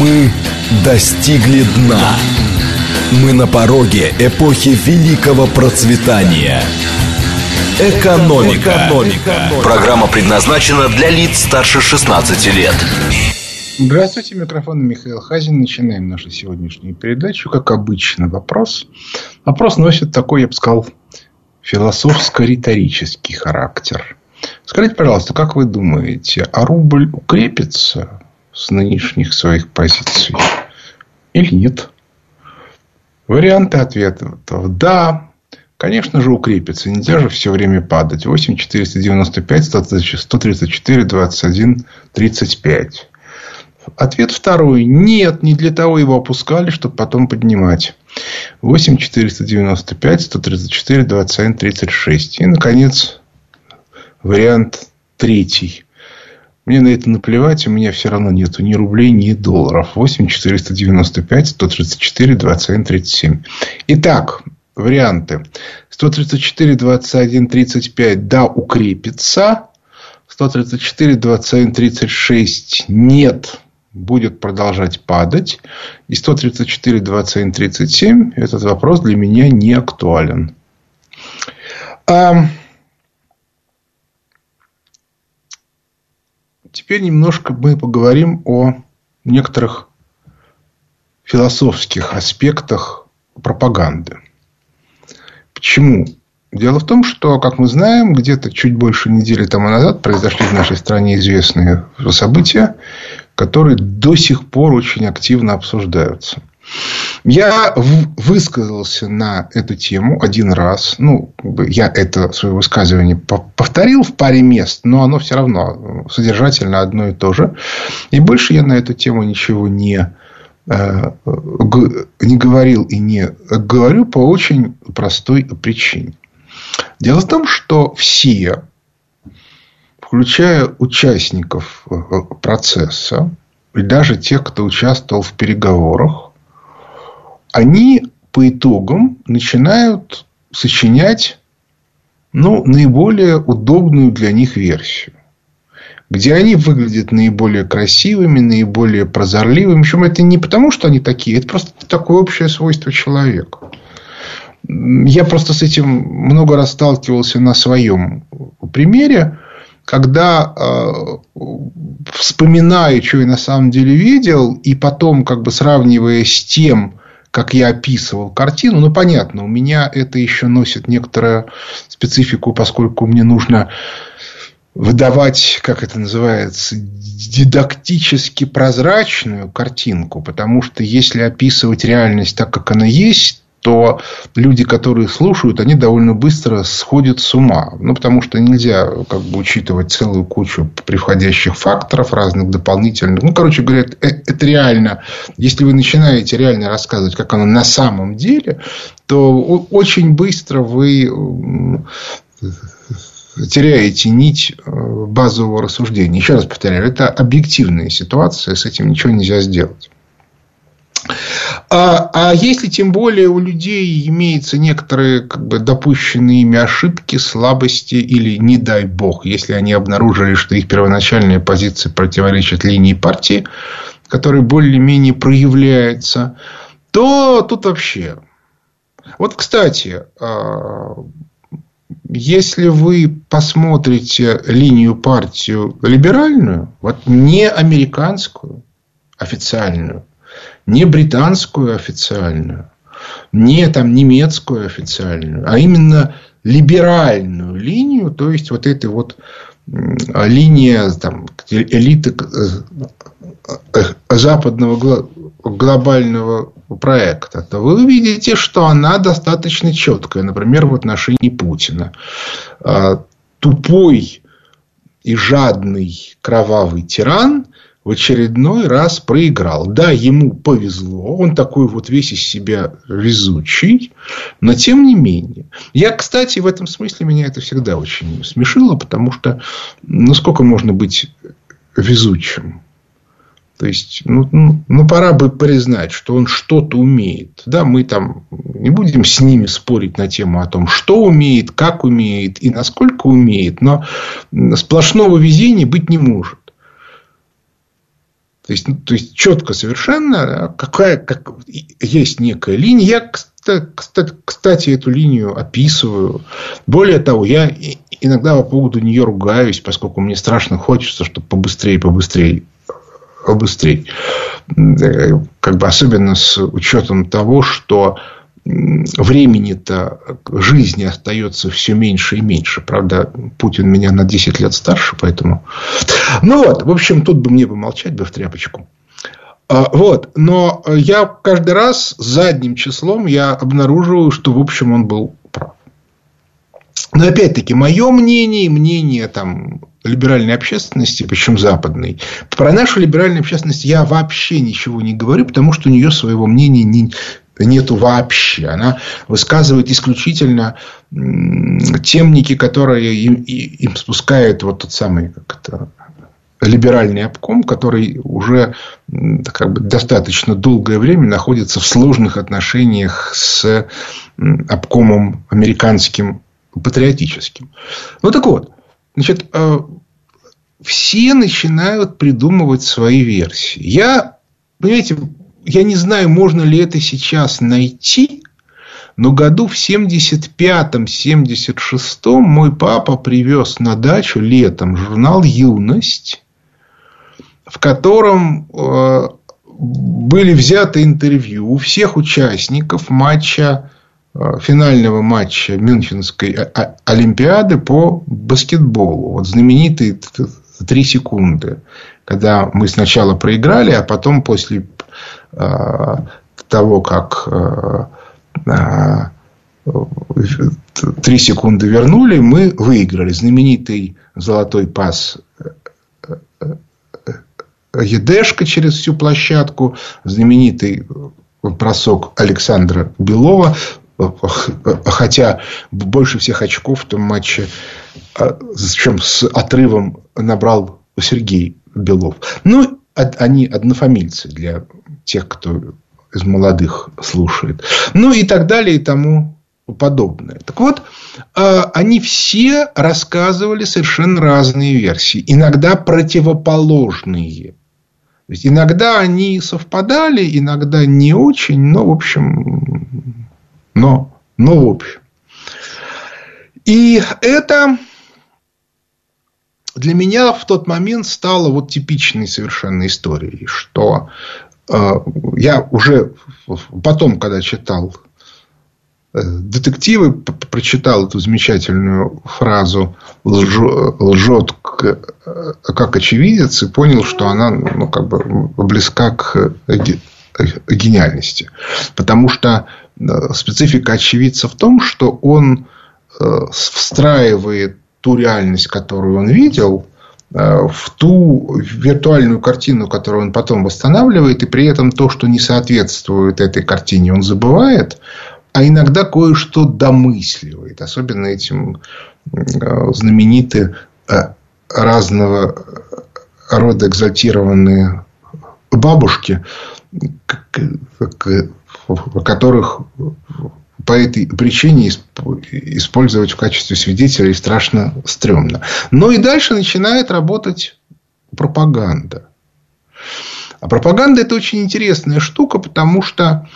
Мы достигли дна. Мы на пороге эпохи великого процветания. Экономика. Экономика. Программа предназначена для лиц старше 16 лет. Здравствуйте, микрофон Михаил Хазин. Начинаем нашу сегодняшнюю передачу. Как обычно, вопрос. Вопрос носит такой, я бы сказал, философско-риторический характер. Скажите, пожалуйста, как вы думаете, а рубль укрепится с нынешних своих позиций или нет? Варианты ответов. Да, конечно же, укрепится. Нельзя же все время падать. 8 495 134 21 35. Ответ второй. Нет, не для того его опускали, чтобы потом поднимать. 8 495 134 21 36. И, наконец, вариант третий. Мне на это наплевать, у меня все равно нету ни рублей, ни долларов. 8 495 134 21 37. Итак, варианты. 134 21 35 да, укрепится. 134 21 36 нет, будет продолжать падать. И 134 21 37 этот вопрос для меня не актуален. Теперь немножко мы поговорим о некоторых философских аспектах пропаганды. Почему? Дело в том, что, как мы знаем, где-то чуть больше недели тому назад произошли в нашей стране известные события, которые до сих пор очень активно обсуждаются. Я высказался на эту тему один раз. Ну, я это свое высказывание повторил в паре мест, но оно все равно содержательно одно и то же. И больше я на эту тему ничего не, э, не говорил и не говорю по очень простой причине. Дело в том, что все, включая участников э, процесса, и даже тех, кто участвовал в переговорах, они по итогам начинают сочинять ну, наиболее удобную для них версию. Где они выглядят наиболее красивыми, наиболее прозорливыми. Причем это не потому, что они такие, это просто такое общее свойство человека. Я просто с этим много раз сталкивался на своем примере, когда э, вспоминаю, что я на самом деле видел, и потом как бы сравнивая с тем, как я описывал картину, ну, понятно, у меня это еще носит некоторую специфику, поскольку мне нужно выдавать, как это называется, дидактически прозрачную картинку, потому что если описывать реальность так, как она есть, то люди, которые слушают, они довольно быстро сходят с ума. Ну, потому что нельзя как бы, учитывать целую кучу приходящих факторов, разных дополнительных. Ну, короче говоря, э, это реально. Если вы начинаете реально рассказывать, как оно на самом деле, то очень быстро вы теряете нить э, базового рассуждения. Еще раз повторяю, это объективная ситуация, с этим ничего нельзя сделать. А, а если тем более у людей имеются некоторые как бы, допущенные ими ошибки, слабости или, не дай бог, если они обнаружили, что их первоначальная позиция противоречит линии партии, которая более-менее проявляется, то тут вообще. Вот, кстати, а, если вы посмотрите линию партию либеральную, вот не американскую, официальную, не британскую официальную, не там немецкую официальную, а именно либеральную линию, то есть вот этой вот линия там, элиты э, э, западного глобального проекта, то вы увидите, что она достаточно четкая, например, в отношении Путина. А, тупой и жадный кровавый тиран в очередной раз проиграл. Да, ему повезло, он такой вот весь из себя везучий, но тем не менее. Я, кстати, в этом смысле меня это всегда очень смешило, потому что ну сколько можно быть везучим? То есть, ну, ну, ну, пора бы признать, что он что-то умеет. Да, мы там не будем с ними спорить на тему о том, что умеет, как умеет и насколько умеет. Но сплошного везения быть не может. То есть, ну, то есть четко совершенно, какая, как, есть некая линия. Я, кстати, кстати, эту линию описываю. Более того, я иногда по поводу нее ругаюсь, поскольку мне страшно хочется, чтобы побыстрее, побыстрее, побыстрее. Как бы особенно с учетом того, что времени-то жизни остается все меньше и меньше. Правда, Путин меня на 10 лет старше, поэтому... Ну вот, в общем, тут бы мне бы молчать бы в тряпочку. А, вот, но я каждый раз задним числом я обнаруживаю, что, в общем, он был прав. Но опять-таки, мое мнение мнение там, либеральной общественности, причем западной, про нашу либеральную общественность я вообще ничего не говорю, потому что у нее своего мнения не, нету вообще. Она высказывает исключительно темники, которые им, им спускает вот тот самый как это, либеральный обком, который уже как бы, достаточно долгое время находится в сложных отношениях с обкомом американским патриотическим. Ну так вот, значит, э, все начинают придумывать свои версии. Я, понимаете, я не знаю, можно ли это сейчас найти, но году в 75-76 мой папа привез на дачу летом журнал «Юность», в котором э, были взяты интервью у всех участников матча, э, финального матча Мюнхенской Олимпиады по баскетболу. Вот знаменитые три секунды, когда мы сначала проиграли, а потом после Э, того, как э, э, три секунды вернули, мы выиграли. Знаменитый золотой пас Едешка через всю площадку, знаменитый бросок Александра Белова, хотя больше всех очков в том матче, чем с отрывом набрал Сергей Белов. Ну, они однофамильцы для тех, кто из молодых слушает. Ну и так далее и тому подобное. Так вот, а, они все рассказывали совершенно разные версии, иногда противоположные. То есть, иногда они совпадали, иногда не очень, но в общем, но, но в общем. И это для меня в тот момент стало вот типичной совершенно историей, что э, я уже потом, когда читал э, детективы, прочитал эту замечательную фразу лжет как очевидец и понял, что она ну, как бы близка к гениальности. Потому что э, специфика очевидца в том, что он встраивает ту реальность, которую он видел, э, в ту виртуальную картину, которую он потом восстанавливает, и при этом то, что не соответствует этой картине, он забывает, а иногда кое-что домысливает. Особенно этим э, знамениты э, разного рода экзальтированные бабушки, которых по этой причине использовать в качестве свидетелей страшно стрёмно. Но и дальше начинает работать пропаганда. А пропаганда это очень интересная штука, потому что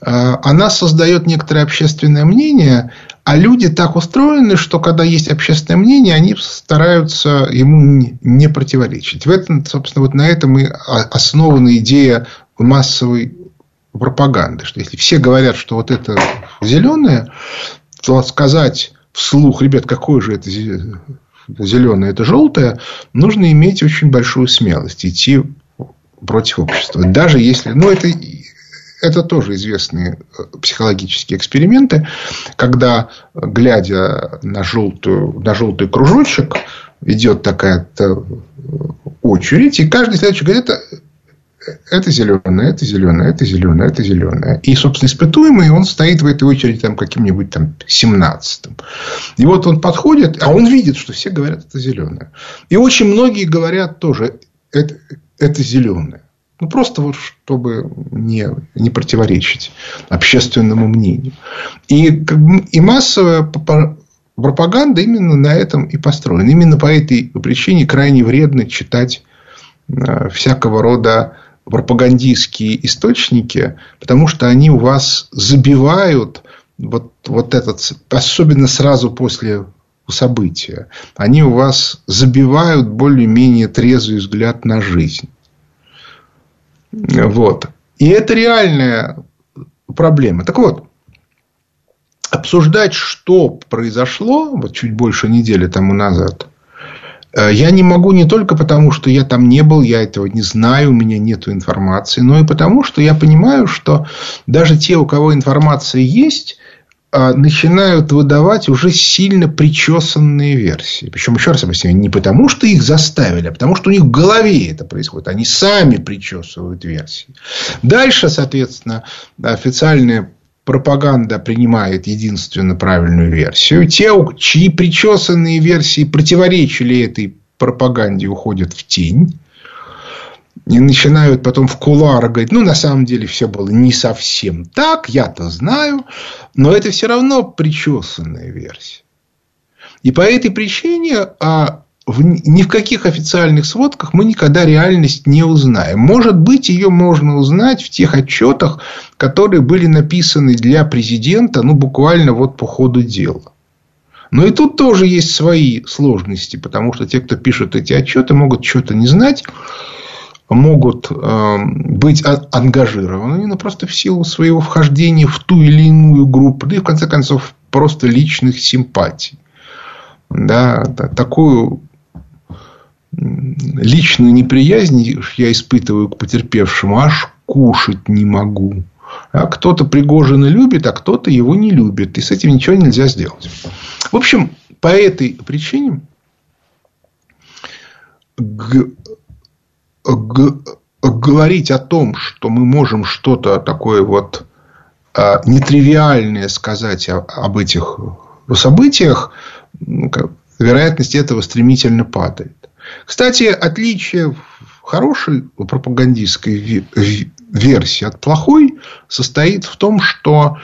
э, она создает некоторое общественное мнение, а люди так устроены, что когда есть общественное мнение, они стараются ему не противоречить. В этом, собственно, вот на этом и основана идея массовой пропаганды, что если все говорят, что вот это зеленое, то сказать вслух, ребят, какое же это зеленое, это желтое, нужно иметь очень большую смелость идти против общества. Даже если, ну, это, это тоже известные психологические эксперименты, когда, глядя на, желтую, на желтый кружочек, идет такая очередь, и каждый следующий говорит, это это зеленое, это зеленое, это зеленое, это зеленое. И, собственно, испытуемый, он стоит в этой очереди там каким-нибудь там 17-м. И вот он подходит, а он видит, что все говорят, это зеленое. И очень многие говорят тоже, это, это зеленое. Ну, просто вот, чтобы не, не противоречить общественному мнению. И, и массовая пропаганда именно на этом и построена. Именно по этой причине крайне вредно читать э, всякого рода пропагандистские источники, потому что они у вас забивают вот, вот этот, особенно сразу после события, они у вас забивают более-менее трезвый взгляд на жизнь. Вот. И это реальная проблема. Так вот, обсуждать, что произошло вот чуть больше недели тому назад, я не могу не только потому, что я там не был, я этого не знаю, у меня нет информации, но и потому, что я понимаю, что даже те, у кого информация есть, э, начинают выдавать уже сильно причесанные версии. Причем, еще раз объясню, не потому, что их заставили, а потому, что у них в голове это происходит. Они сами причесывают версии. Дальше, соответственно, официальные пропаганда принимает единственно правильную версию. Те, чьи причесанные версии противоречили этой пропаганде, уходят в тень. И начинают потом в кулуар говорить, ну, на самом деле, все было не совсем так, я-то знаю, но это все равно причесанная версия. И по этой причине а, в, ни в каких официальных сводках мы никогда реальность не узнаем. Может быть, ее можно узнать в тех отчетах, которые были написаны для президента, ну, буквально вот по ходу дела. Но и тут тоже есть свои сложности, потому что те, кто пишут эти отчеты, могут что-то не знать, могут э, быть ангажированы, ну, просто в силу своего вхождения в ту или иную группу, да и в конце концов просто личных симпатий. Да, такую личную неприязнь я испытываю к потерпевшему, аж кушать не могу. А кто-то Пригожина любит, а кто-то его не любит. И с этим ничего нельзя сделать. В общем, по этой причине г- г- говорить о том, что мы можем что-то такое вот а, нетривиальное сказать об этих событиях, вероятность этого стремительно падает. Кстати, отличие хорошей пропагандистской версии от плохой состоит в том, что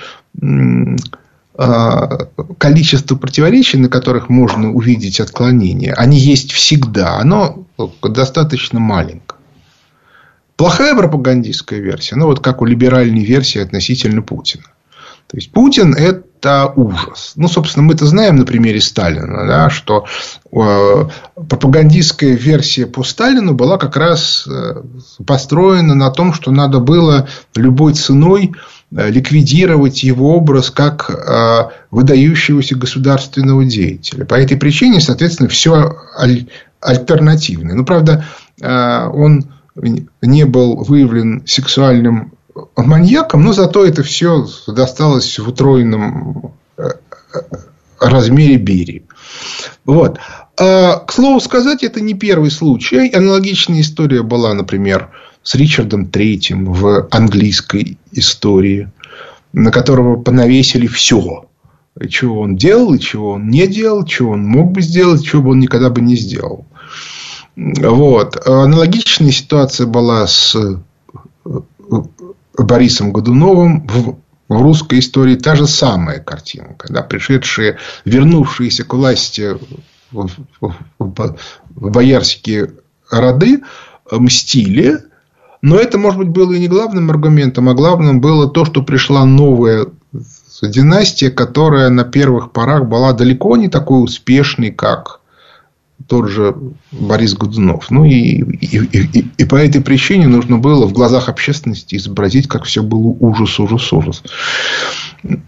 а, количество противоречий, на которых можно увидеть отклонения, они есть всегда. Оно достаточно маленькое. Плохая пропагандистская версия, ну вот как у либеральной версии относительно Путина. То есть Путин это ужас. Ну, собственно, мы это знаем на примере Сталина, да, что э, пропагандистская версия по Сталину была как раз э, построена на том, что надо было любой ценой э, ликвидировать его образ как э, выдающегося государственного деятеля. По этой причине, соответственно, все аль- альтернативное. Но, правда, э, он не был выявлен сексуальным маньяком, но зато это все досталось в утроенном э, э, размере Берии. Вот. А, к слову сказать, это не первый случай. Аналогичная история была, например, с Ричардом Третьим в английской истории, на которого понавесили все. Чего он делал, и чего он не делал, чего он мог бы сделать, чего бы он никогда бы не сделал. Вот. Аналогичная ситуация была с Борисом Годуновым в, в русской истории та же самая картинка. Да, пришедшие, вернувшиеся к власти в, в, в, в боярские роды мстили. Но это, может быть, было и не главным аргументом, а главным было то, что пришла новая династия, которая на первых порах была далеко не такой успешной, как тот же Борис Годунов. Ну, и, и, и, и по этой причине нужно было в глазах общественности изобразить, как все было ужас, ужас, ужас.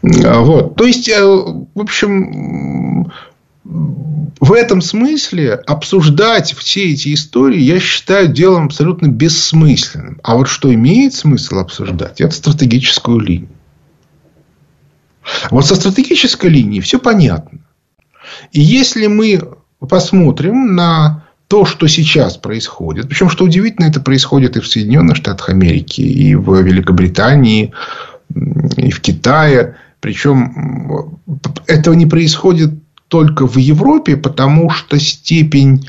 Вот. То есть, э, в общем, в этом смысле обсуждать все эти истории я считаю делом абсолютно бессмысленным. А вот что имеет смысл обсуждать, это стратегическую линию. Вот со стратегической линией все понятно. И если мы посмотрим на то, что сейчас происходит. Причем, что удивительно, это происходит и в Соединенных Штатах Америки, и в Великобритании, и в Китае. Причем этого не происходит только в Европе, потому что степень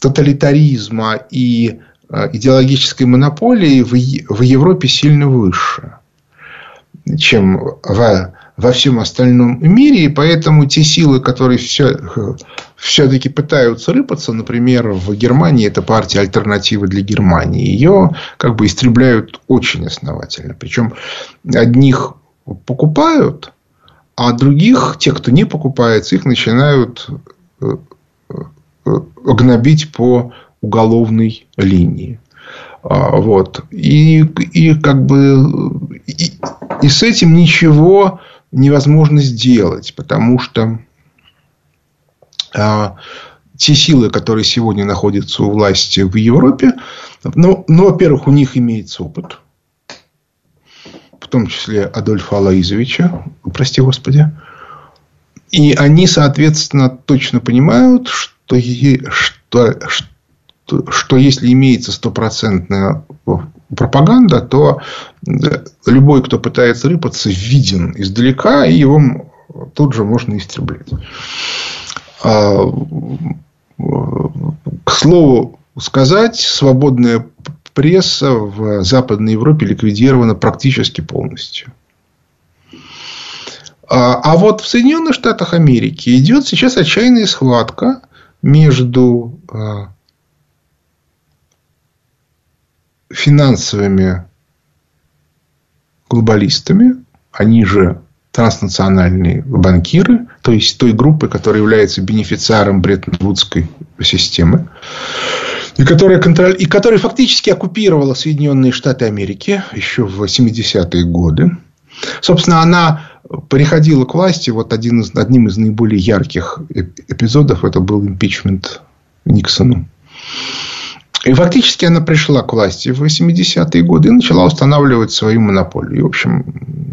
тоталитаризма и э, идеологической монополии в Европе сильно выше, чем в во всем остальном мире. И поэтому те силы, которые все, все-таки пытаются рыпаться, например, в Германии, это партия альтернативы для Германии, ее как бы истребляют очень основательно. Причем одних покупают, а других, те, кто не покупается, их начинают э, э, гнобить по уголовной линии. А, вот. И, и как бы и, и с этим ничего невозможно сделать, потому что а, те силы, которые сегодня находятся у власти в Европе, ну, ну во-первых, у них имеется опыт, в том числе Адольфа Алаизовича, прости господи, и они, соответственно, точно понимают, что, что, что, что если имеется стопроцентная пропаганда, то любой, кто пытается рыпаться, виден издалека, и его тут же можно истреблять. А, к слову сказать, свободная пресса в Западной Европе ликвидирована практически полностью. А, а вот в Соединенных Штатах Америки идет сейчас отчаянная схватка между а, финансовыми глобалистами, они же транснациональные банкиры, то есть той группы, которая является бенефициаром Бреттон-Вудской системы, и которая, контроль... и которая фактически оккупировала Соединенные Штаты Америки еще в 70-е годы. Собственно, она приходила к власти, вот один из, одним из наиболее ярких эпизодов это был импичмент Никсону. И фактически она пришла к власти в 80-е годы и начала устанавливать свою монополию. И, в общем,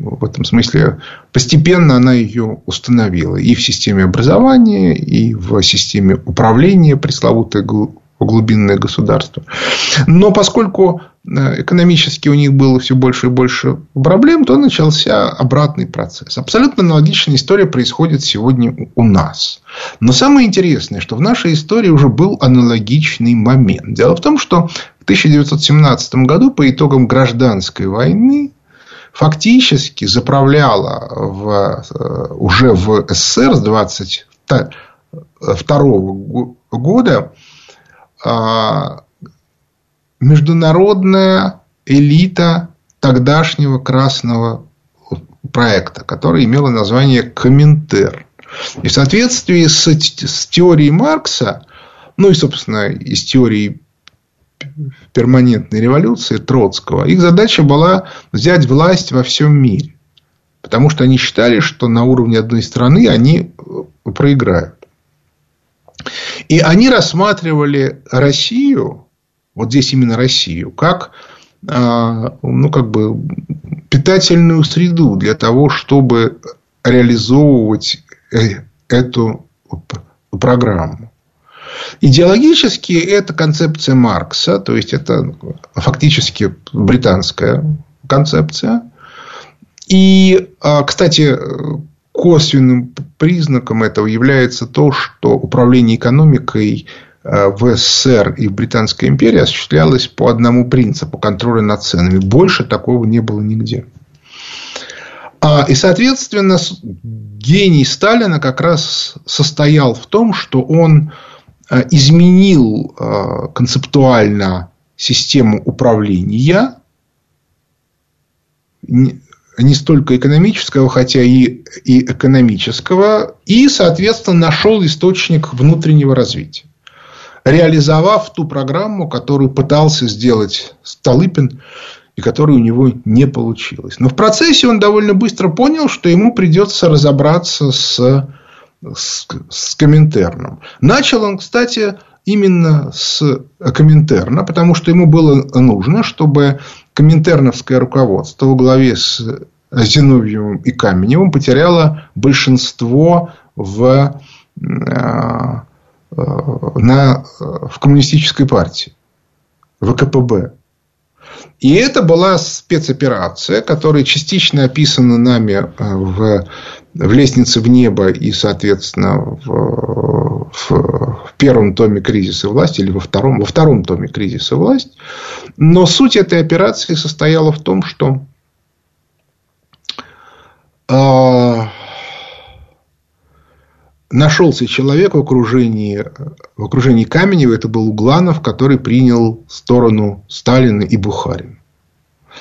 в этом смысле постепенно она ее установила и в системе образования, и в системе управления пресловутой глубинное государство. Но поскольку э, экономически у них было все больше и больше проблем, то начался обратный процесс. Абсолютно аналогичная история происходит сегодня у нас. Но самое интересное, что в нашей истории уже был аналогичный момент. Дело в том, что в 1917 году по итогам гражданской войны фактически заправляла в, э, уже в СССР с 22 года а, международная элита тогдашнего красного проекта, который имел название Коминтер. И в соответствии с, с теорией Маркса, ну и, собственно, и с теорией перманентной революции Троцкого, их задача была взять власть во всем мире. Потому что они считали, что на уровне одной страны они проиграют. И они рассматривали Россию, вот здесь именно Россию, как, а, ну, как бы питательную среду для того, чтобы реализовывать э, эту программу. Идеологически это концепция Маркса, то есть это фактически британская концепция. И, а, кстати, косвенным признаком этого является то, что управление экономикой э, в СССР и в Британской империи осуществлялось по одному принципу контроля над ценами. Больше такого не было нигде. А, и, соответственно, гений Сталина как раз состоял в том, что он э, изменил э, концептуально систему управления не столько экономического, хотя и, и экономического, и, соответственно, нашел источник внутреннего развития, реализовав ту программу, которую пытался сделать Столыпин, и которая у него не получилась. Но в процессе он довольно быстро понял, что ему придется разобраться с, с, с Коминтерном. Начал он, кстати, именно с Коминтерна, потому что ему было нужно, чтобы коминтерновское руководство во главе с Зиновьевым и Каменевым потеряло большинство в, э, на, в коммунистической партии, в КПБ. И это была спецоперация, которая частично описана нами э, в, в «Лестнице в небо» и, соответственно, в, в, в первом томе «Кризиса власти» или во втором, во втором томе «Кризиса власть». Но суть этой операции состояла в том, что э, нашелся человек в окружении, в окружении Каменева, это был Угланов, который принял сторону Сталина и Бухарина.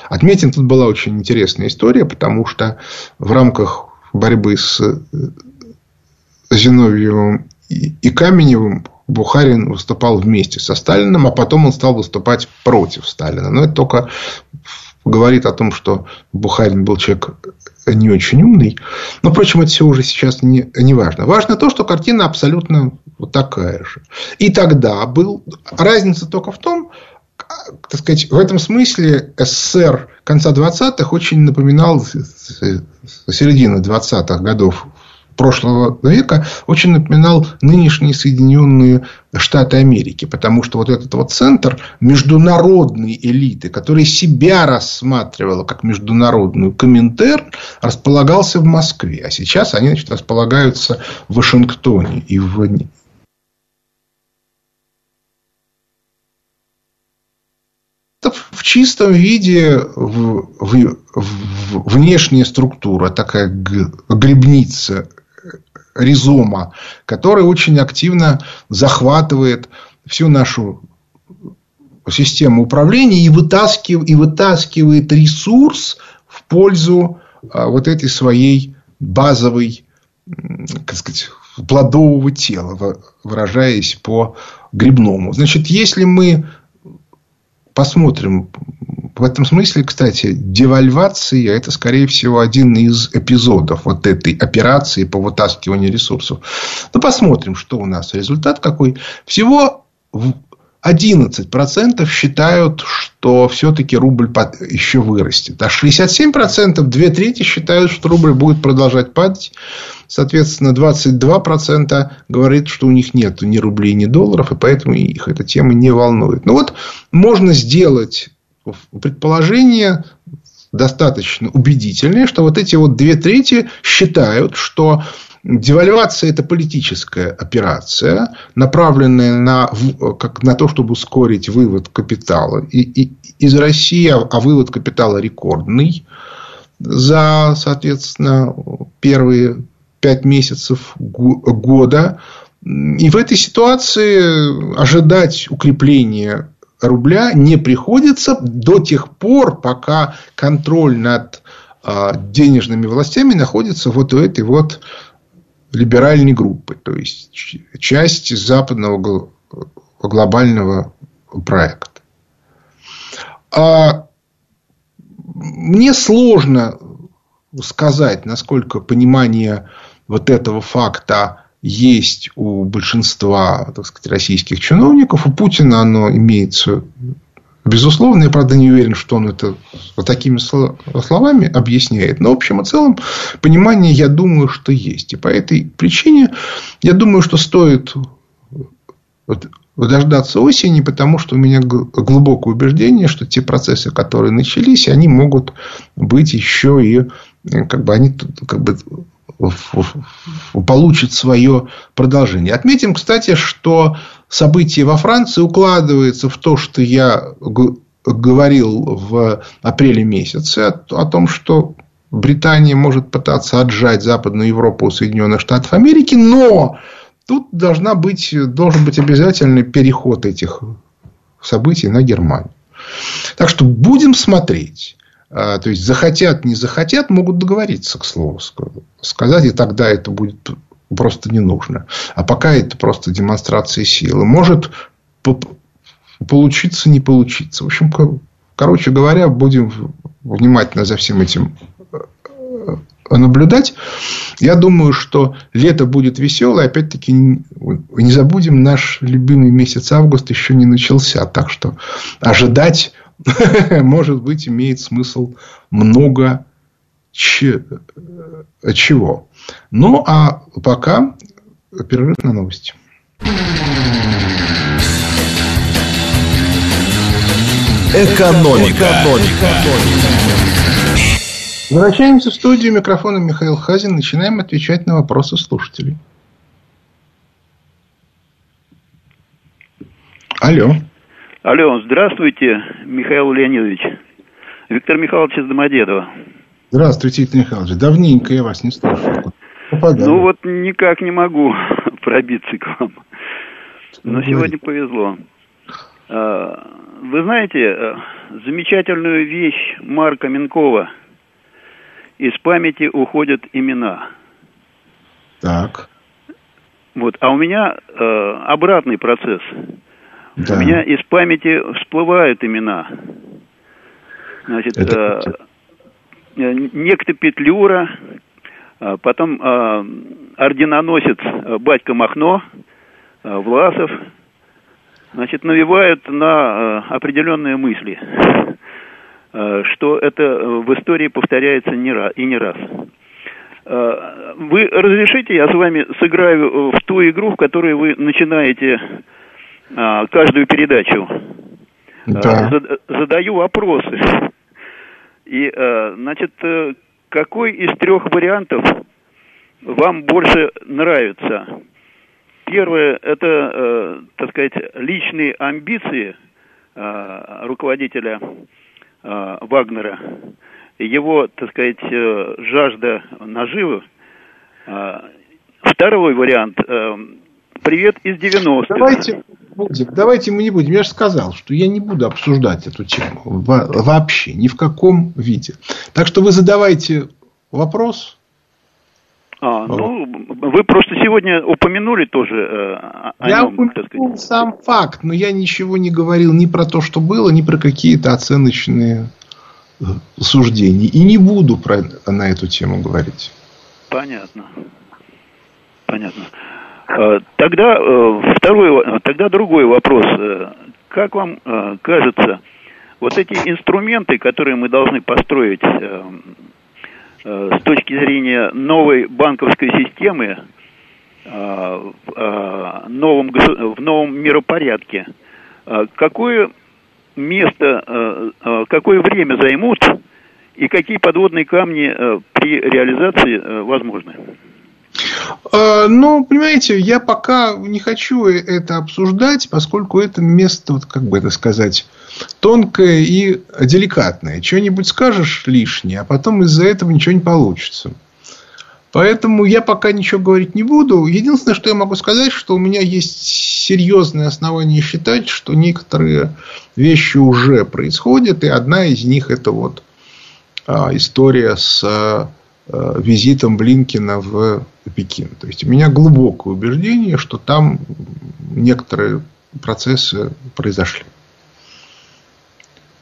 Отметим, тут была очень интересная история, потому что в рамках борьбы с Зиновьевым и Каменевым Бухарин выступал вместе со Сталиным, а потом он стал выступать против Сталина. Но это только говорит о том, что Бухарин был человек не очень умный. Но, впрочем, это все уже сейчас не, не важно. Важно то, что картина абсолютно вот такая же. И тогда был... Разница только в том, так сказать, в этом смысле СССР конца 20-х очень напоминал середины 20-х годов прошлого века очень напоминал нынешние Соединенные Штаты Америки. Потому что вот этот вот центр международной элиты, который себя рассматривала как международную Коминтерн, располагался в Москве. А сейчас они значит, располагаются в Вашингтоне и в в чистом виде в, в, в, внешняя структура, такая грибница ризома, который очень активно захватывает всю нашу систему управления и вытаскивает, и вытаскивает ресурс в пользу а, вот этой своей базовой, как сказать, плодового тела, выражаясь по грибному. Значит, если мы посмотрим в этом смысле, кстати, девальвация – это, скорее всего, один из эпизодов вот этой операции по вытаскиванию ресурсов. Ну, посмотрим, что у нас результат какой. Всего 11% считают, что все-таки рубль еще вырастет. А 67%, две трети считают, что рубль будет продолжать падать. Соответственно, 22% говорит, что у них нет ни рублей, ни долларов, и поэтому их эта тема не волнует. Ну вот, можно сделать предположение достаточно убедительное, что вот эти вот две трети считают, что девальвация – это политическая операция, направленная на, как, на то, чтобы ускорить вывод капитала и, и, из России, а, а вывод капитала рекордный за, соответственно, первые пять месяцев года. И в этой ситуации ожидать укрепления рубля не приходится до тех пор, пока контроль над а, денежными властями находится вот у этой вот либеральной группы, то есть часть западного глобального проекта. А мне сложно сказать, насколько понимание вот этого факта есть у большинства, так сказать, российских чиновников. У Путина оно имеется Безусловно, я, правда, не уверен, что он это вот такими словами объясняет. Но, в общем и целом, понимание, я думаю, что есть. И по этой причине, я думаю, что стоит дождаться осени, потому что у меня глубокое убеждение, что те процессы, которые начались, они могут быть еще и как бы они как бы получит свое продолжение. Отметим, кстати, что событие во Франции укладывается в то, что я говорил в апреле месяце о том, что Британия может пытаться отжать Западную Европу у Соединенных Штатов Америки, но тут должна быть, должен быть обязательный переход этих событий на Германию. Так что будем смотреть. А, то есть, захотят, не захотят, могут договориться, к слову сказать. И тогда это будет просто не нужно. А пока это просто демонстрация силы. Может получиться, не получиться. В общем, короче говоря, будем внимательно за всем этим э, наблюдать. Я думаю, что лето будет веселое. Опять-таки, не забудем, наш любимый месяц август еще не начался. Так что ожидать может быть, имеет смысл много чего. Ну, а пока перерыв на новости. Экономика. Экономика. Возвращаемся в студию. Микрофона Михаил Хазин. Начинаем отвечать на вопросы слушателей. Алло. Алло, здравствуйте, Михаил Леонидович. Виктор Михайлович из Домодедова. Здравствуйте, Виктор Михайлович. Давненько я вас не слышал. По пропадали. Ну вот никак не могу пробиться к вам. Но сегодня повезло. А, вы знаете э, замечательную вещь Марка Минкова? Из памяти уходят имена. Так. Вот, а у меня э, обратный процесс. Да. У меня из памяти всплывают имена. Значит, Это... э, некто Петлюра, э, потом э, орденоносец э, Батька Махно, э, Власов, значит, навевают на э, определенные мысли, э, что это в истории повторяется не раз, и не раз. Э, вы разрешите, я с вами сыграю э, в ту игру, в которой вы начинаете э, каждую передачу. Да. Задаю вопросы. И, значит, какой из трех вариантов вам больше нравится? Первое – это, так сказать, личные амбиции руководителя Вагнера – его, так сказать, э, жажда наживы. А, второй вариант. Э, привет из 90-х. Давайте, будем, давайте мы не будем. Я же сказал, что я не буду обсуждать эту тему вообще, ни в каком виде. Так что вы задавайте вопрос. А, ну, вы просто сегодня упомянули тоже э, о я нем, упомянул сам факт, но я ничего не говорил ни про то, что было, ни про какие-то оценочные суждений. И не буду про, на эту тему говорить. Понятно. Понятно. А, тогда э, второй, тогда другой вопрос. Э, как вам э, кажется, вот эти инструменты, которые мы должны построить с точки зрения новой банковской системы, в новом, в новом миропорядке, какое место, э, э, какое время займут и какие подводные камни э, при реализации возможны? Ну, понимаете, я пока не хочу это обсуждать, поскольку это место, вот как бы это сказать, тонкое и деликатное. Что-нибудь скажешь лишнее, а потом из-за этого ничего не получится. Поэтому я пока ничего говорить не буду. Единственное, что я могу сказать, что у меня есть серьезные основания считать, что некоторые вещи уже происходят. И одна из них это вот а, история с а, визитом Блинкина в Пекин. То есть у меня глубокое убеждение, что там некоторые процессы произошли.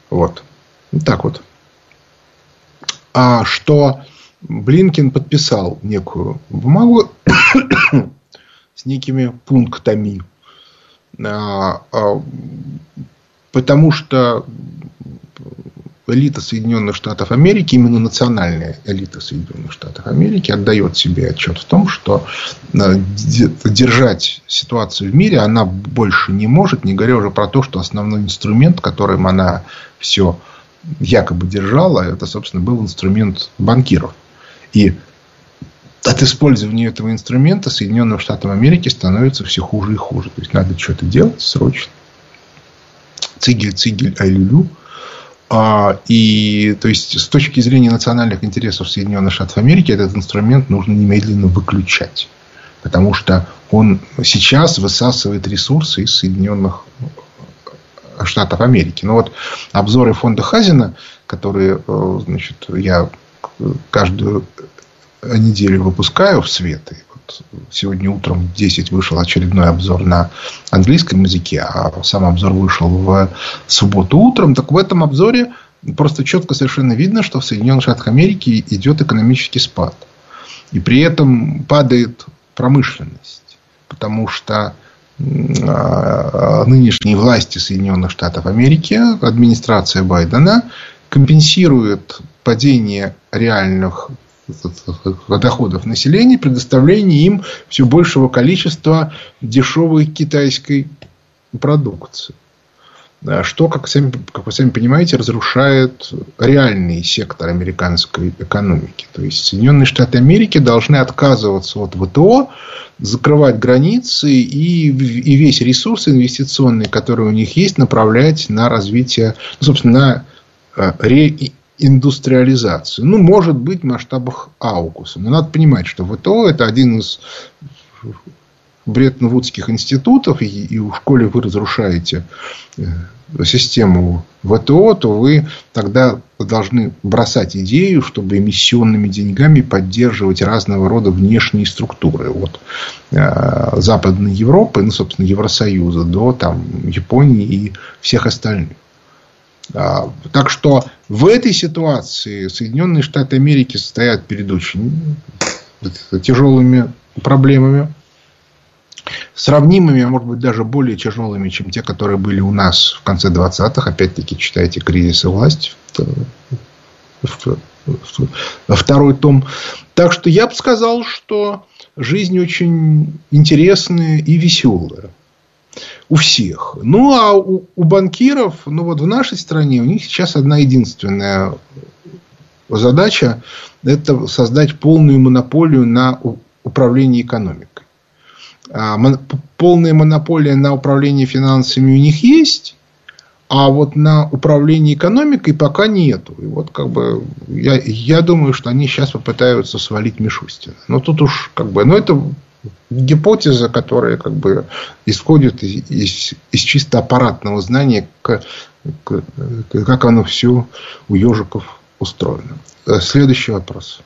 Вот. Вот так вот. А что Блинкин подписал некую бумагу с некими пунктами. А, а, потому что элита Соединенных Штатов Америки, именно национальная элита Соединенных Штатов Америки отдает себе отчет в том, что а, держать ситуацию в мире она больше не может, не говоря уже про то, что основной инструмент, которым она все якобы держала, это, собственно, был инструмент банкиров. И от использования этого инструмента Соединенным Штатам Америки становится все хуже и хуже. То есть надо что-то делать срочно. Цигель, цигель, айлюлю. А, и то есть с точки зрения национальных интересов Соединенных Штатов Америки этот инструмент нужно немедленно выключать. Потому что он сейчас высасывает ресурсы из Соединенных Штатов Америки. Ну вот обзоры фонда Хазина, которые э, значит, я каждую неделю выпускаю в свет. И сегодня утром в 10 вышел очередной обзор на английском языке, а сам обзор вышел в субботу утром. Так в этом обзоре просто четко совершенно видно, что в Соединенных Штатах Америки идет экономический спад. И при этом падает промышленность. Потому что а, нынешние власти Соединенных Штатов Америки, администрация Байдена, компенсирует падение реальных доходов населения, предоставление им все большего количества дешевой китайской продукции. Что, как, сами, как вы сами понимаете, разрушает реальный сектор американской экономики. То есть Соединенные Штаты Америки должны отказываться от ВТО, закрывать границы и, и весь ресурс инвестиционный, который у них есть, направлять на развитие, ну, собственно, на э, индустриализацию. Ну, может быть, в масштабах Аукуса. Но надо понимать, что ВТО это один из Бреттон-Вудских институтов, и, и в школе вы разрушаете э, систему ВТО, то вы тогда должны бросать идею, чтобы эмиссионными деньгами поддерживать разного рода внешние структуры. От э, Западной Европы, ну, собственно, Евросоюза, до там, Японии и всех остальных. А, так что в этой ситуации Соединенные Штаты Америки стоят перед очень тяжелыми проблемами сравнимыми, а может быть даже более тяжелыми, чем те, которые были у нас в конце 20-х. Опять-таки, читайте «Кризис и власть». Второй том. Так что я бы сказал, что жизнь очень интересная и веселая. У всех. Ну, а у, у банкиров, ну, вот в нашей стране у них сейчас одна единственная задача – это создать полную монополию на управление экономикой. А, полная монополия на управление финансами у них есть, а вот на управление экономикой пока нету. И вот как бы я, я думаю, что они сейчас попытаются свалить Мишустина. Но тут уж как бы, ну это гипотеза, которая как бы исходит из, из, из чисто аппаратного знания, к, к, как оно все у ежиков устроено. Э, следующий вопрос.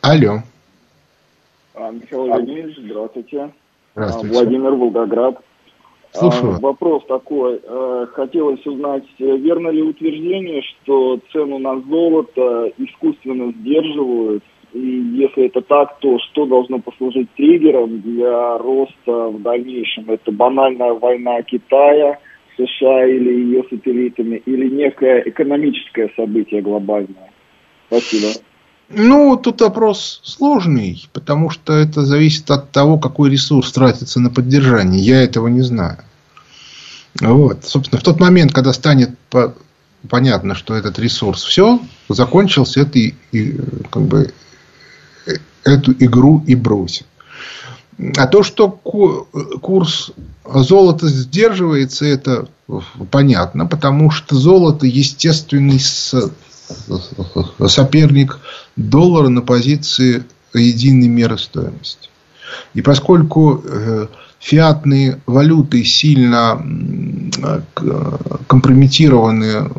Алло. А, Михаил Владимирович, здравствуйте. Здравствуйте. Владимир Волгоград. Слушаю. А, вопрос такой. Э, хотелось узнать, э, верно ли утверждение, что цену на золото искусственно сдерживают? И если это так, то что должно послужить триггером для роста в дальнейшем? Это банальная война Китая, США или ее сателлитами, или некое экономическое событие глобальное? Спасибо. Ну, тут вопрос сложный, потому что это зависит от того, какой ресурс тратится на поддержание. Я этого не знаю. Вот. Собственно, в тот момент, когда станет по понятно, что этот ресурс все, закончился, это и, и, как бы, эту игру и бросит. А то, что курс золота сдерживается, это понятно, потому что золото естественный соперник доллара на позиции единой меры стоимости. И поскольку э, фиатные валюты сильно компрометированы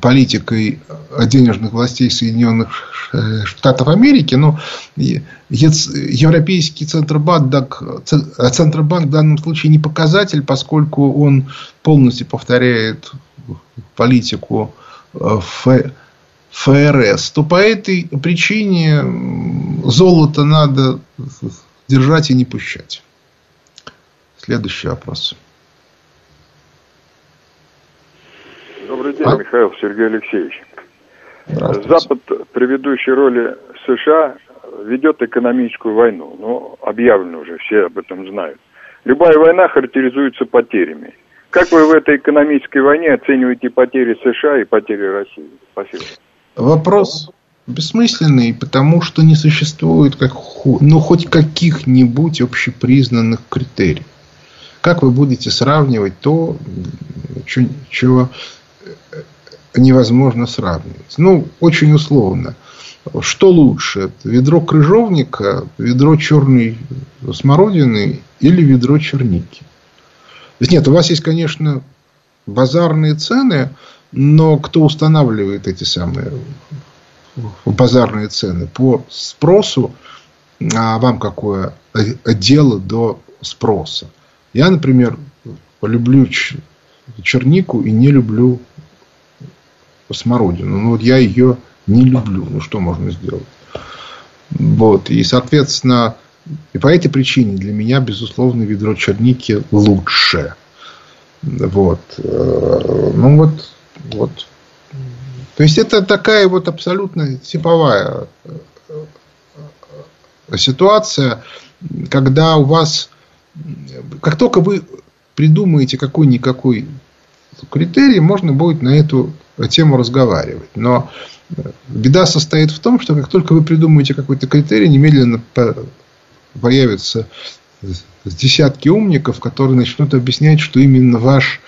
политикой денежных властей Соединенных Штатов Америки, но Европейский Центробанк, Центробанк в данном случае не показатель, поскольку он полностью повторяет политику ФРС, то по этой причине золото надо держать и не пущать. Следующий вопрос. А? Михаил Сергей Алексеевич. Запад при ведущей роли США ведет экономическую войну. Ну, объявлено уже, все об этом знают. Любая война характеризуется потерями. Как вы в этой экономической войне оцениваете потери США и потери России? Спасибо. Вопрос бессмысленный, потому что не существует как, ну, хоть каких-нибудь общепризнанных критериев. Как вы будете сравнивать то, чего невозможно сравнивать? Ну, очень условно. Что лучше? Ведро крыжовника, ведро черной смородины или ведро черники? Нет, у вас есть, конечно, базарные цены, но кто устанавливает эти самые базарные цены? По спросу, а вам какое дело до спроса? Я, например, люблю чернику и не люблю смородину. Ну, вот я ее не люблю. Ну, что можно сделать? Вот. И, соответственно, и по этой причине для меня, безусловно, ведро черники лучше. Вот. Э, ну вот, вот. То есть это такая вот абсолютно типовая э, ситуация, когда у вас, как только вы придумаете какой-никакой критерий, можно будет на эту тему разговаривать. Но беда состоит в том, что как только вы придумаете какой-то критерий, немедленно появятся десятки умников, которые начнут объяснять, что именно ваш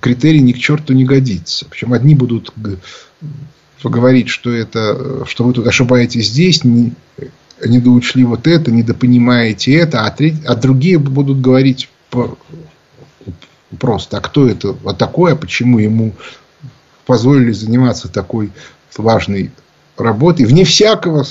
критерий ни к черту не годится. Причем одни будут говорить, что это, что вы тут ошибаетесь здесь, не, недоучли вот это, недопонимаете это, а, треть, а другие будут говорить просто, а кто это вот такое, а почему ему позволили заниматься такой важной работой. Вне всякого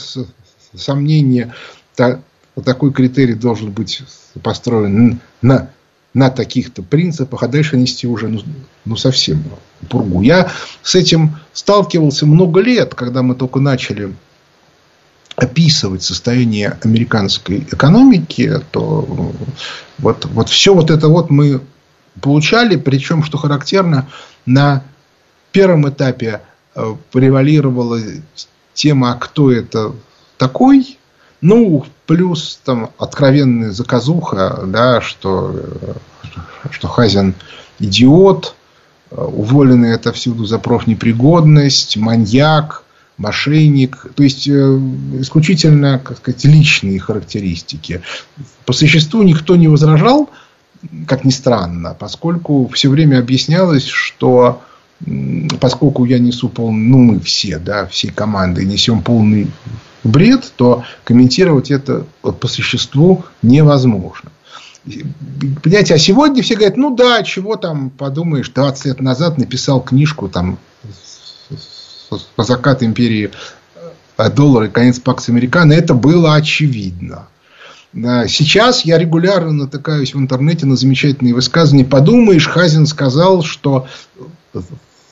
сомнения, та, такой критерий должен быть построен на, на таких-то принципах, а дальше нести уже ну, ну совсем пургу. Я с этим сталкивался много лет, когда мы только начали описывать состояние американской экономики, то вот, вот все вот это вот мы получали, причем, что характерно, на первом этапе э, превалировала тема, а кто это такой, ну, плюс там откровенная заказуха, да, что, что Хазин идиот, уволенный это всюду за профнепригодность, маньяк, мошенник. То есть, э, исключительно, как сказать, личные характеристики. По существу никто не возражал, как ни странно, поскольку все время объяснялось, что поскольку я несу полный, ну мы все, да, всей командой несем полный бред, то комментировать это по существу невозможно. Понимаете, а сегодня все говорят, ну да, чего там, подумаешь, 20 лет назад написал книжку там по закату империи э, доллара и конец Пакс Американо, это было очевидно. Сейчас я регулярно натыкаюсь в интернете на замечательные высказывания. Подумаешь, Хазин сказал, что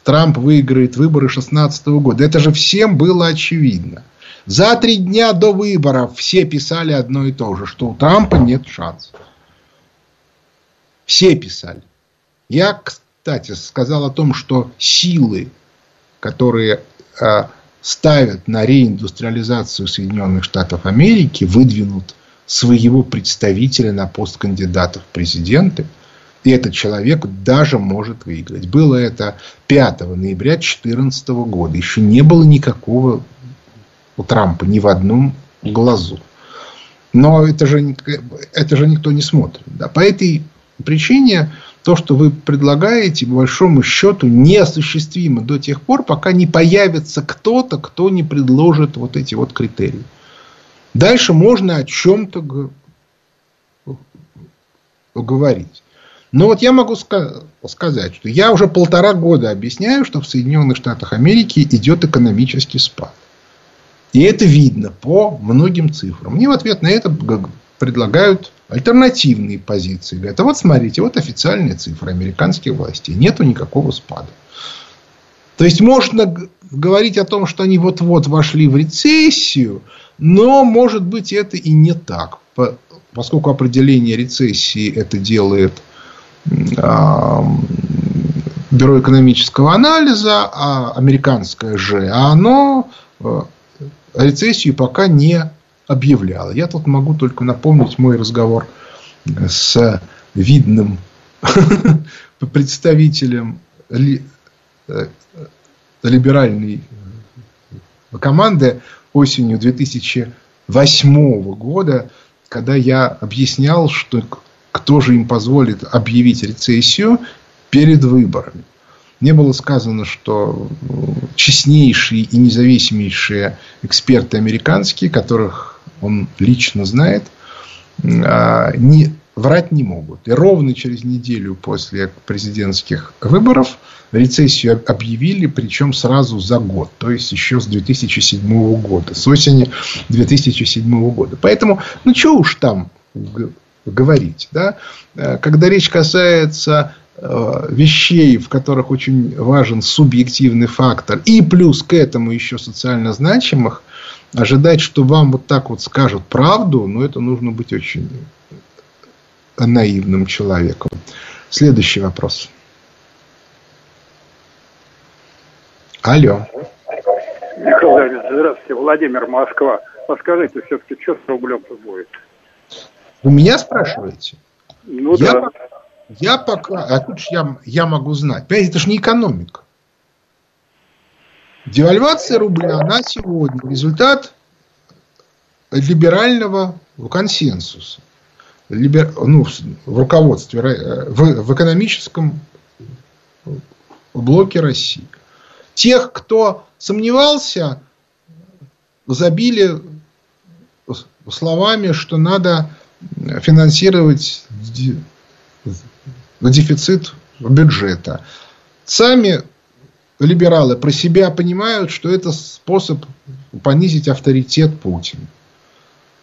Трамп выиграет выборы 2016 года. Это же всем было очевидно. За три дня до выборов все писали одно и то же, что у Трампа нет шансов. Все писали. Я, кстати, сказал о том, что силы, которые э, ставят на реиндустриализацию Соединенных Штатов Америки, выдвинут своего представителя на пост кандидата в президенты. И этот человек даже может выиграть. Было это 5 ноября 2014 года. Еще не было никакого у Трампа ни в одном глазу. Но это же, это же никто не смотрит. Да. По этой причине то, что вы предлагаете, по большому счету, неосуществимо до тех пор, пока не появится кто-то, кто не предложит вот эти вот критерии. Дальше можно о чем-то говорить. Но вот я могу сказать, что я уже полтора года объясняю, что в Соединенных Штатах Америки идет экономический спад. И это видно по многим цифрам. Мне в ответ на это предлагают альтернативные позиции. Говорят, а вот смотрите, вот официальные цифры американских властей. Нету никакого спада. То есть можно говорить о том, что они вот-вот вошли в рецессию, но может быть это и не так. Поскольку определение рецессии это делает Бюро экономического анализа, а американское же, а оно э, рецессию пока не объявляла. Я тут могу только напомнить мой разговор с видным представителем э, либеральной команды осенью 2008 года, когда я объяснял, что кто же им позволит объявить рецессию перед выборами. Мне было сказано, что честнейшие и независимейшие эксперты американские, которых он лично знает, а, не, врать не могут. И ровно через неделю после президентских выборов рецессию объявили, причем сразу за год, то есть еще с 2007 года, с осени 2007 года. Поэтому, ну что уж там говорить, да? Э, когда речь касается Э, вещей, в которых очень важен субъективный фактор, и плюс к этому еще социально значимых, ожидать, что вам вот так вот скажут правду, ну, это нужно быть очень наивным человеком. Следующий вопрос. Алло. Михаил здравствуйте. Владимир, Москва. Подскажите, все-таки, что с рублем-то будет? У меня спрашиваете? Ну я да. Я пока, а тут я, я могу знать. Понимаете, это же не экономика. Девальвация рубля, она сегодня результат либерального консенсуса. Либер, ну, в руководстве, в, в экономическом блоке России. Тех, кто сомневался, забили словами, что надо финансировать дефицит бюджета. Сами либералы про себя понимают, что это способ понизить авторитет Путина.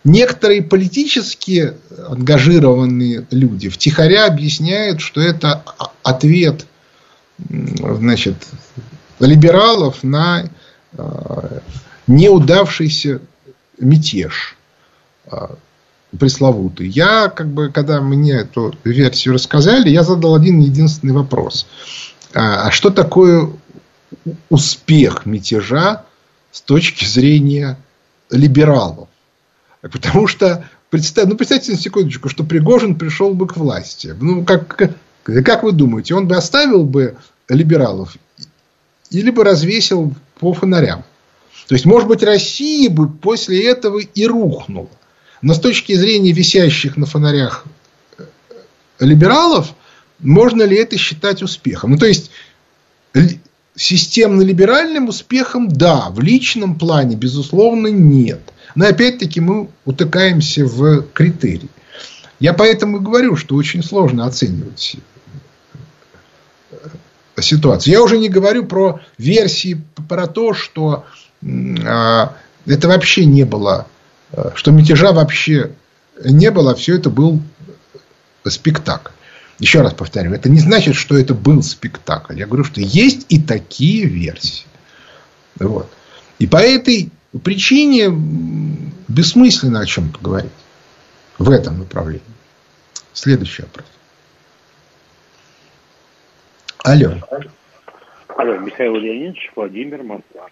Некоторые политически ангажированные люди втихаря объясняют, что это ответ значит, либералов на э, неудавшийся мятеж э, пресловутый. Я, как бы, когда мне эту версию рассказали, я задал один единственный вопрос. А, а что такое успех мятежа с точки зрения либералов? Потому что, представь, ну, представьте на секундочку, что Пригожин пришел бы к власти. Ну, как, как вы думаете, он бы оставил бы либералов или бы развесил по фонарям? То есть, может быть, Россия бы после этого и рухнула. Но с точки зрения висящих на фонарях э, либералов, можно ли это считать успехом? Ну, то есть, системно-либеральным успехом, да, в личном плане, безусловно, нет. Но опять-таки мы утыкаемся в критерии. Я поэтому и говорю, что очень сложно оценивать э, ситуацию. Я уже не говорю про версии про то, что а, это вообще не было, э, что мятежа вообще не было, все это был спектакль. Еще раз повторю, это не значит, что это был спектакль. Я говорю, что есть и такие версии. Вот. И по этой причине бессмысленно о чем-то говорить в этом направлении. Следующий вопрос. Алло. Алло, Михаил Леонидович, Владимир Москва.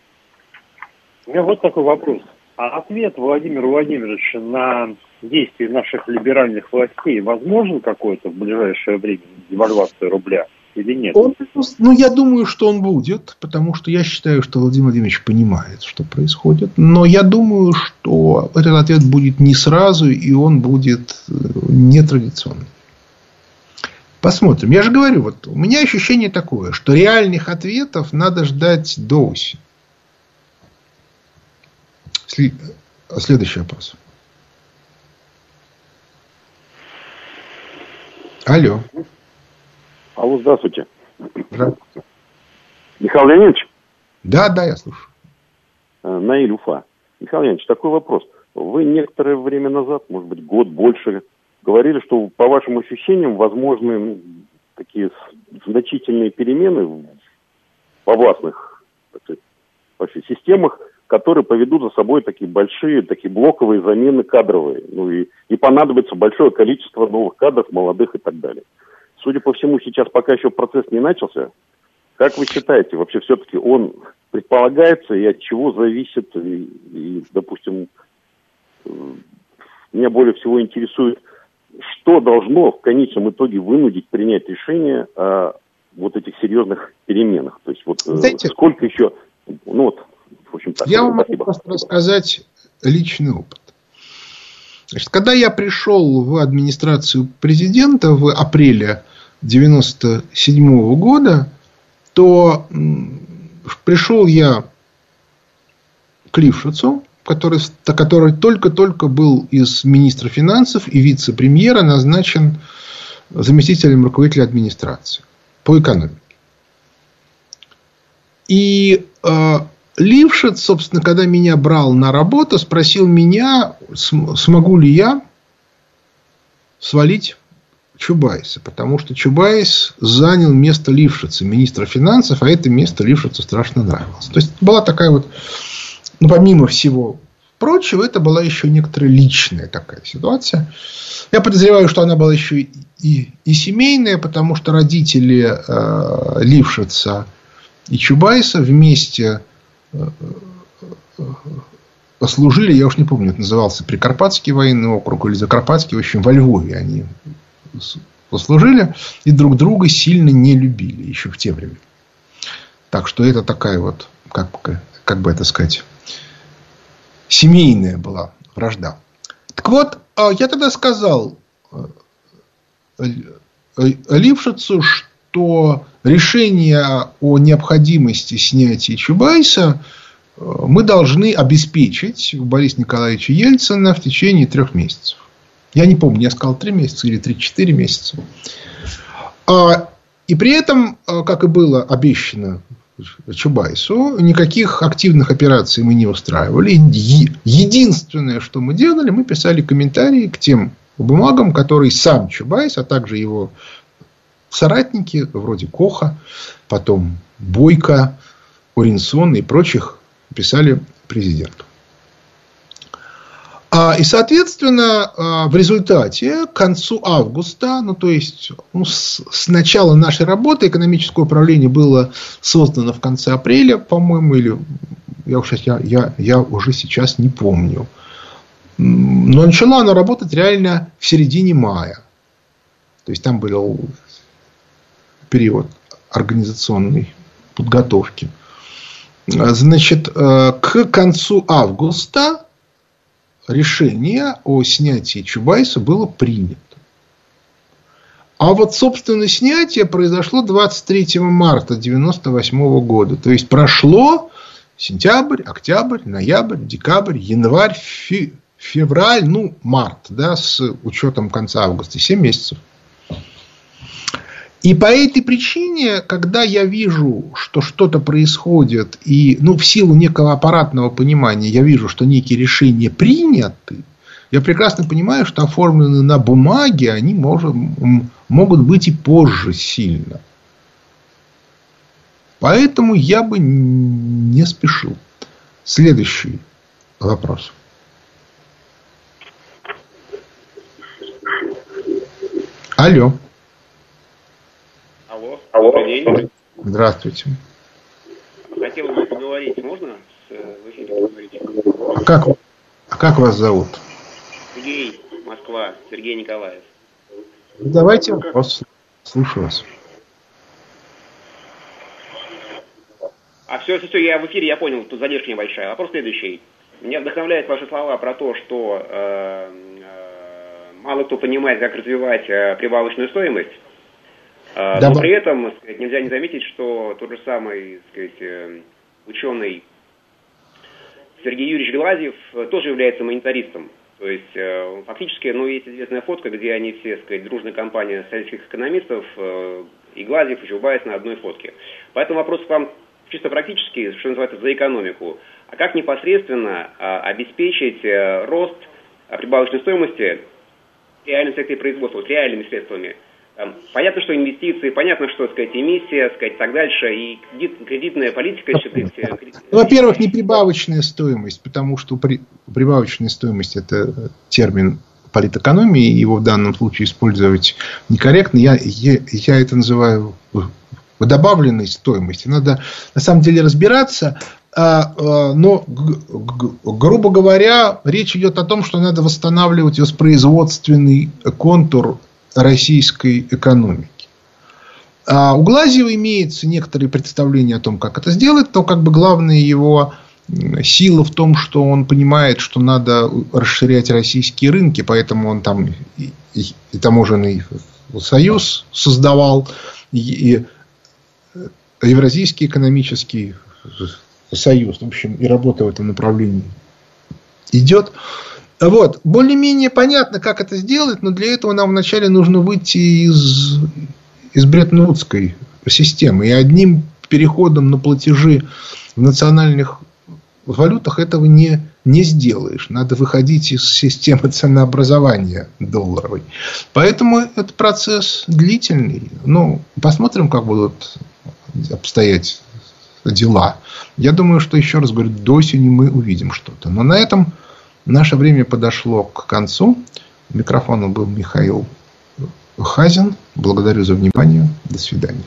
У меня вот такой вопрос. А ответ Владимира Владимировича на действия наших либеральных властей возможен какой-то в ближайшее время девальвация рубля? Или нет? Он, ну, я думаю, что он будет, потому что я считаю, что Владимир Владимирович понимает, что происходит. Но я думаю, что этот ответ будет не сразу, и он будет э, нетрадиционный. Посмотрим. Я же говорю, вот у меня ощущение такое, что реальных ответов надо ждать до осени. Следующий вопрос. Алло. Алло, здравствуйте. Здравствуйте. Михаил Леонидович? Да, да, я слушаю. Э, Наиль Уфа. Михаил Леонидович, такой вопрос. Вы некоторое время назад, может быть, год больше, говорили, что по вашим ощущениям возможны ну, такие значительные перемены во властных сказать, вообще, системах, которые поведут за собой такие большие, такие блоковые замены кадровые. Ну и, и понадобится большое количество новых кадров, молодых и так далее. Судя по всему, сейчас пока еще процесс не начался. Как вы считаете, вообще все-таки он предполагается и от чего зависит, и, и допустим, э, меня более всего интересует, что должно в конечном итоге вынудить принять решение о вот этих серьезных переменах? То есть вот э, Знаете, сколько еще, ну вот, в общем так. Я вам могу просто рассказать личный опыт. Значит, когда я пришел в администрацию президента в апреле 97 года, то пришел я к Лившицу, который, который только-только был из министра финансов и вице-премьера назначен заместителем руководителя администрации по экономике. И э, Лившиц, собственно, когда меня брал на работу, спросил меня, смогу ли я свалить Чубайса, потому что Чубайс занял место Лившица, министра финансов, а это место Лившицу страшно нравилось. То есть была такая вот, ну помимо всего прочего, это была еще некоторая личная такая ситуация. Я подозреваю, что она была еще и, и, и семейная, потому что родители э, Лившица и Чубайса вместе э, э, служили, я уж не помню, это назывался Прикарпатский военный округ или Закарпатский, в общем, во Львове они послужили и друг друга сильно не любили еще в те времена. Так что это такая вот, как, как бы это сказать, семейная была вражда. Так вот, а, я тогда сказал э, э, Лившицу, что решение о необходимости снятия Чубайса э, мы должны обеспечить у Бориса Николаевича Ельцина в течение трех месяцев. Я не помню, я сказал три месяца или три-четыре месяца. А, и при этом, э, как и было обещано Чубайсу, никаких активных операций мы не устраивали. Единственное, что мы делали, мы писали комментарии к тем бумагам, которые сам Чубайс, а также его соратники, вроде Коха, потом Бойко, Оринсон и прочих, писали президенту. А, и, соответственно, а, в результате к концу августа, ну, то есть ну, с, с начала нашей работы экономическое управление было создано в конце апреля, по-моему, или я, уже, я, я, я уже сейчас не помню. Но начала она работать реально в середине мая. То есть там был период организационной подготовки. Значит, э, к концу августа решение о снятии Чубайса было принято. А вот, собственно, снятие произошло 23 марта 1998 года. То есть, прошло сентябрь, октябрь, ноябрь, декабрь, январь, февраль, ну, март, да, с учетом конца августа, 7 месяцев. И по этой причине, когда я вижу, что что-то происходит, и ну, в силу некого аппаратного понимания я вижу, что некие решения приняты, я прекрасно понимаю, что оформлены на бумаге, они может, могут быть и позже сильно. Поэтому я бы не спешил. Следующий вопрос. Алло. Алло. Добрый день. Здравствуйте. Хотел бы поговорить, можно с, э? А как, а как вас зовут? Сергей, Москва, Сергей Николаев. Давайте вопрос. Слушаю вас. А все, все, все, я в эфире, я понял, тут задержка небольшая. Вопрос следующий. Меня вдохновляют ваши слова про то, что э, э, мало кто понимает, как развивать э, прибавочную стоимость. А, но при этом сказать, нельзя не заметить, что тот же самый сказать, э, ученый Сергей Юрьевич Глазьев э, тоже является монетаристом. То есть э, фактически, ну, есть известная фотка, где они все, сказать, дружная компания советских экономистов, и Глазьев, и Чубайс на одной фотке. Поэтому вопрос к вам чисто практически, что называется, за экономику. А как непосредственно обеспечить рост прибавочной стоимости реальным секторе производства, вот реальными средствами – Понятно, что инвестиции, понятно, что, сказать, эмиссия, сказать, так дальше, и кредит, кредитная политика еще... Ну, во-первых, не прибавочная стоимость, потому что при, прибавочная стоимость – это термин политэкономии, его в данном случае использовать некорректно. Я, я, я это называю добавленной стоимостью. Надо на самом деле разбираться, а, а, но, грубо говоря, речь идет о том, что надо восстанавливать воспроизводственный контур российской экономики. А у Глазьева имеется некоторые представления о том, как это сделать, но как бы главная его сила в том, что он понимает, что надо расширять российские рынки, поэтому он там и, и, и таможенный союз создавал, и, и Евразийский экономический союз, в общем, и работа в этом направлении идет. Вот. Более-менее понятно, как это сделать, но для этого нам вначале нужно выйти из, из Бреттон-Вудской системы. И одним переходом на платежи в национальных валютах этого не, не сделаешь. Надо выходить из системы ценообразования долларовой. Поэтому этот процесс длительный. Ну, посмотрим, как будут обстоять дела. Я думаю, что, еще раз говорю, до осени мы увидим что-то. Но на этом Наше время подошло к концу. Микрофоном был Михаил Хазин. Благодарю за внимание. До свидания.